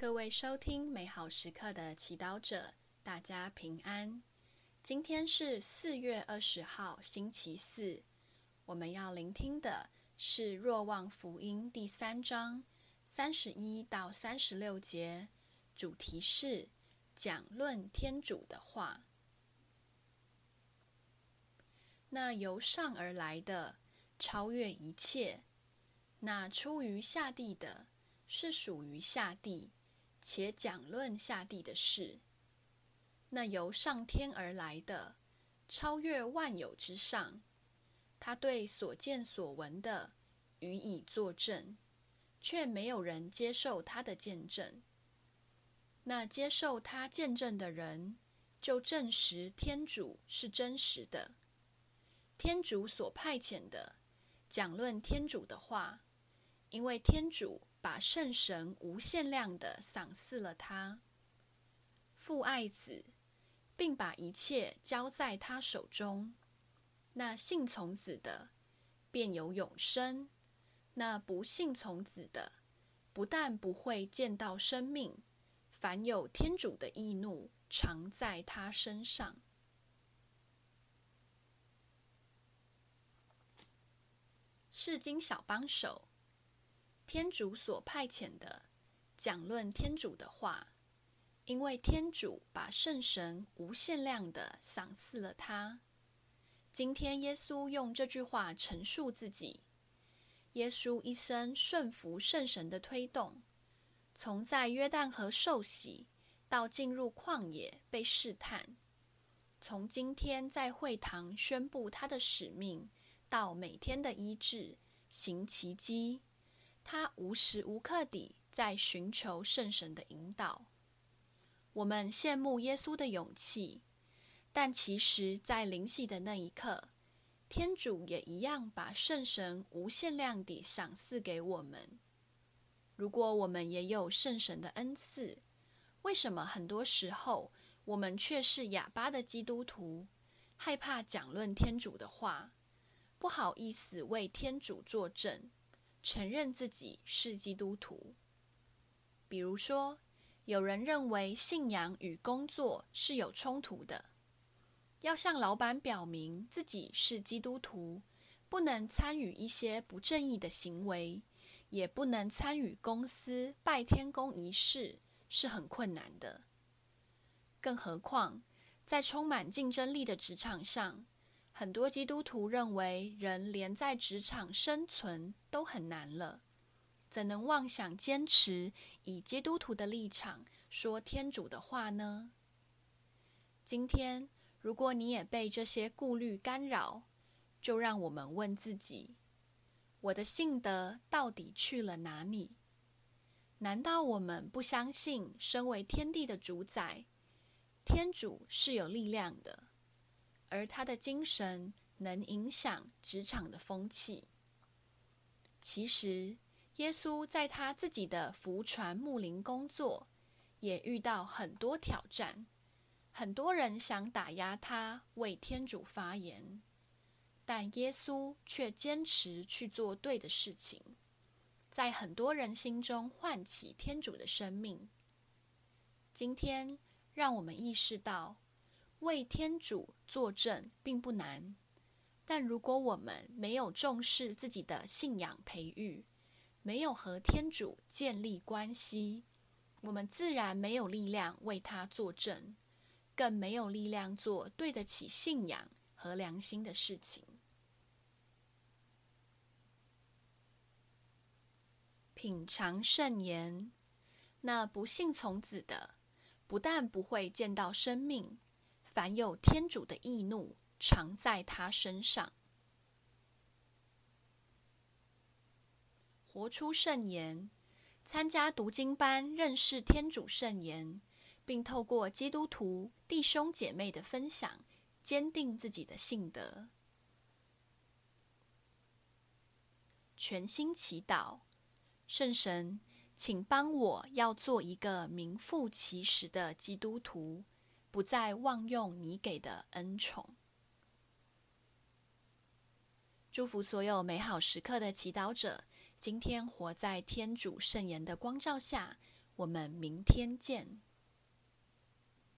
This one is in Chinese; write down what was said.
各位收听美好时刻的祈祷者，大家平安。今天是四月二十号，星期四。我们要聆听的是《若望福音》第三章三十一到三十六节，主题是讲论天主的话。那由上而来的，超越一切；那出于下地的，是属于下地。且讲论下地的事，那由上天而来的，超越万有之上。他对所见所闻的予以作证，却没有人接受他的见证。那接受他见证的人，就证实天主是真实的。天主所派遣的，讲论天主的话，因为天主。把圣神无限量的赏赐了他，父爱子，并把一切交在他手中。那信从子的，便有永生；那不信从子的，不但不会见到生命，凡有天主的义怒常在他身上。释经小帮手。天主所派遣的，讲论天主的话，因为天主把圣神无限量地赏赐了他。今天耶稣用这句话陈述自己：耶稣一生顺服圣神的推动，从在约旦河受洗到进入旷野被试探，从今天在会堂宣布他的使命，到每天的医治、行奇迹。他无时无刻地在寻求圣神的引导。我们羡慕耶稣的勇气，但其实，在临洗的那一刻，天主也一样把圣神无限量地赏赐给我们。如果我们也有圣神的恩赐，为什么很多时候我们却是哑巴的基督徒，害怕讲论天主的话，不好意思为天主作证？承认自己是基督徒。比如说，有人认为信仰与工作是有冲突的，要向老板表明自己是基督徒，不能参与一些不正义的行为，也不能参与公司拜天公仪式，是很困难的。更何况，在充满竞争力的职场上，很多基督徒认为，人连在职场生存都很难了，怎能妄想坚持以基督徒的立场说天主的话呢？今天，如果你也被这些顾虑干扰，就让我们问自己：我的信德到底去了哪里？难道我们不相信，身为天地的主宰，天主是有力量的？而他的精神能影响职场的风气。其实，耶稣在他自己的福传牧灵工作，也遇到很多挑战。很多人想打压他为天主发言，但耶稣却坚持去做对的事情，在很多人心中唤起天主的生命。今天，让我们意识到。为天主作证并不难，但如果我们没有重视自己的信仰培育，没有和天主建立关系，我们自然没有力量为他作证，更没有力量做对得起信仰和良心的事情。品尝圣言，那不信从子的，不但不会见到生命。凡有天主的义怒，常在他身上。活出圣言，参加读经班，认识天主圣言，并透过基督徒弟兄姐妹的分享，坚定自己的信德。全心祈祷，圣神，请帮我要做一个名副其实的基督徒。不再妄用你给的恩宠。祝福所有美好时刻的祈祷者，今天活在天主圣言的光照下，我们明天见。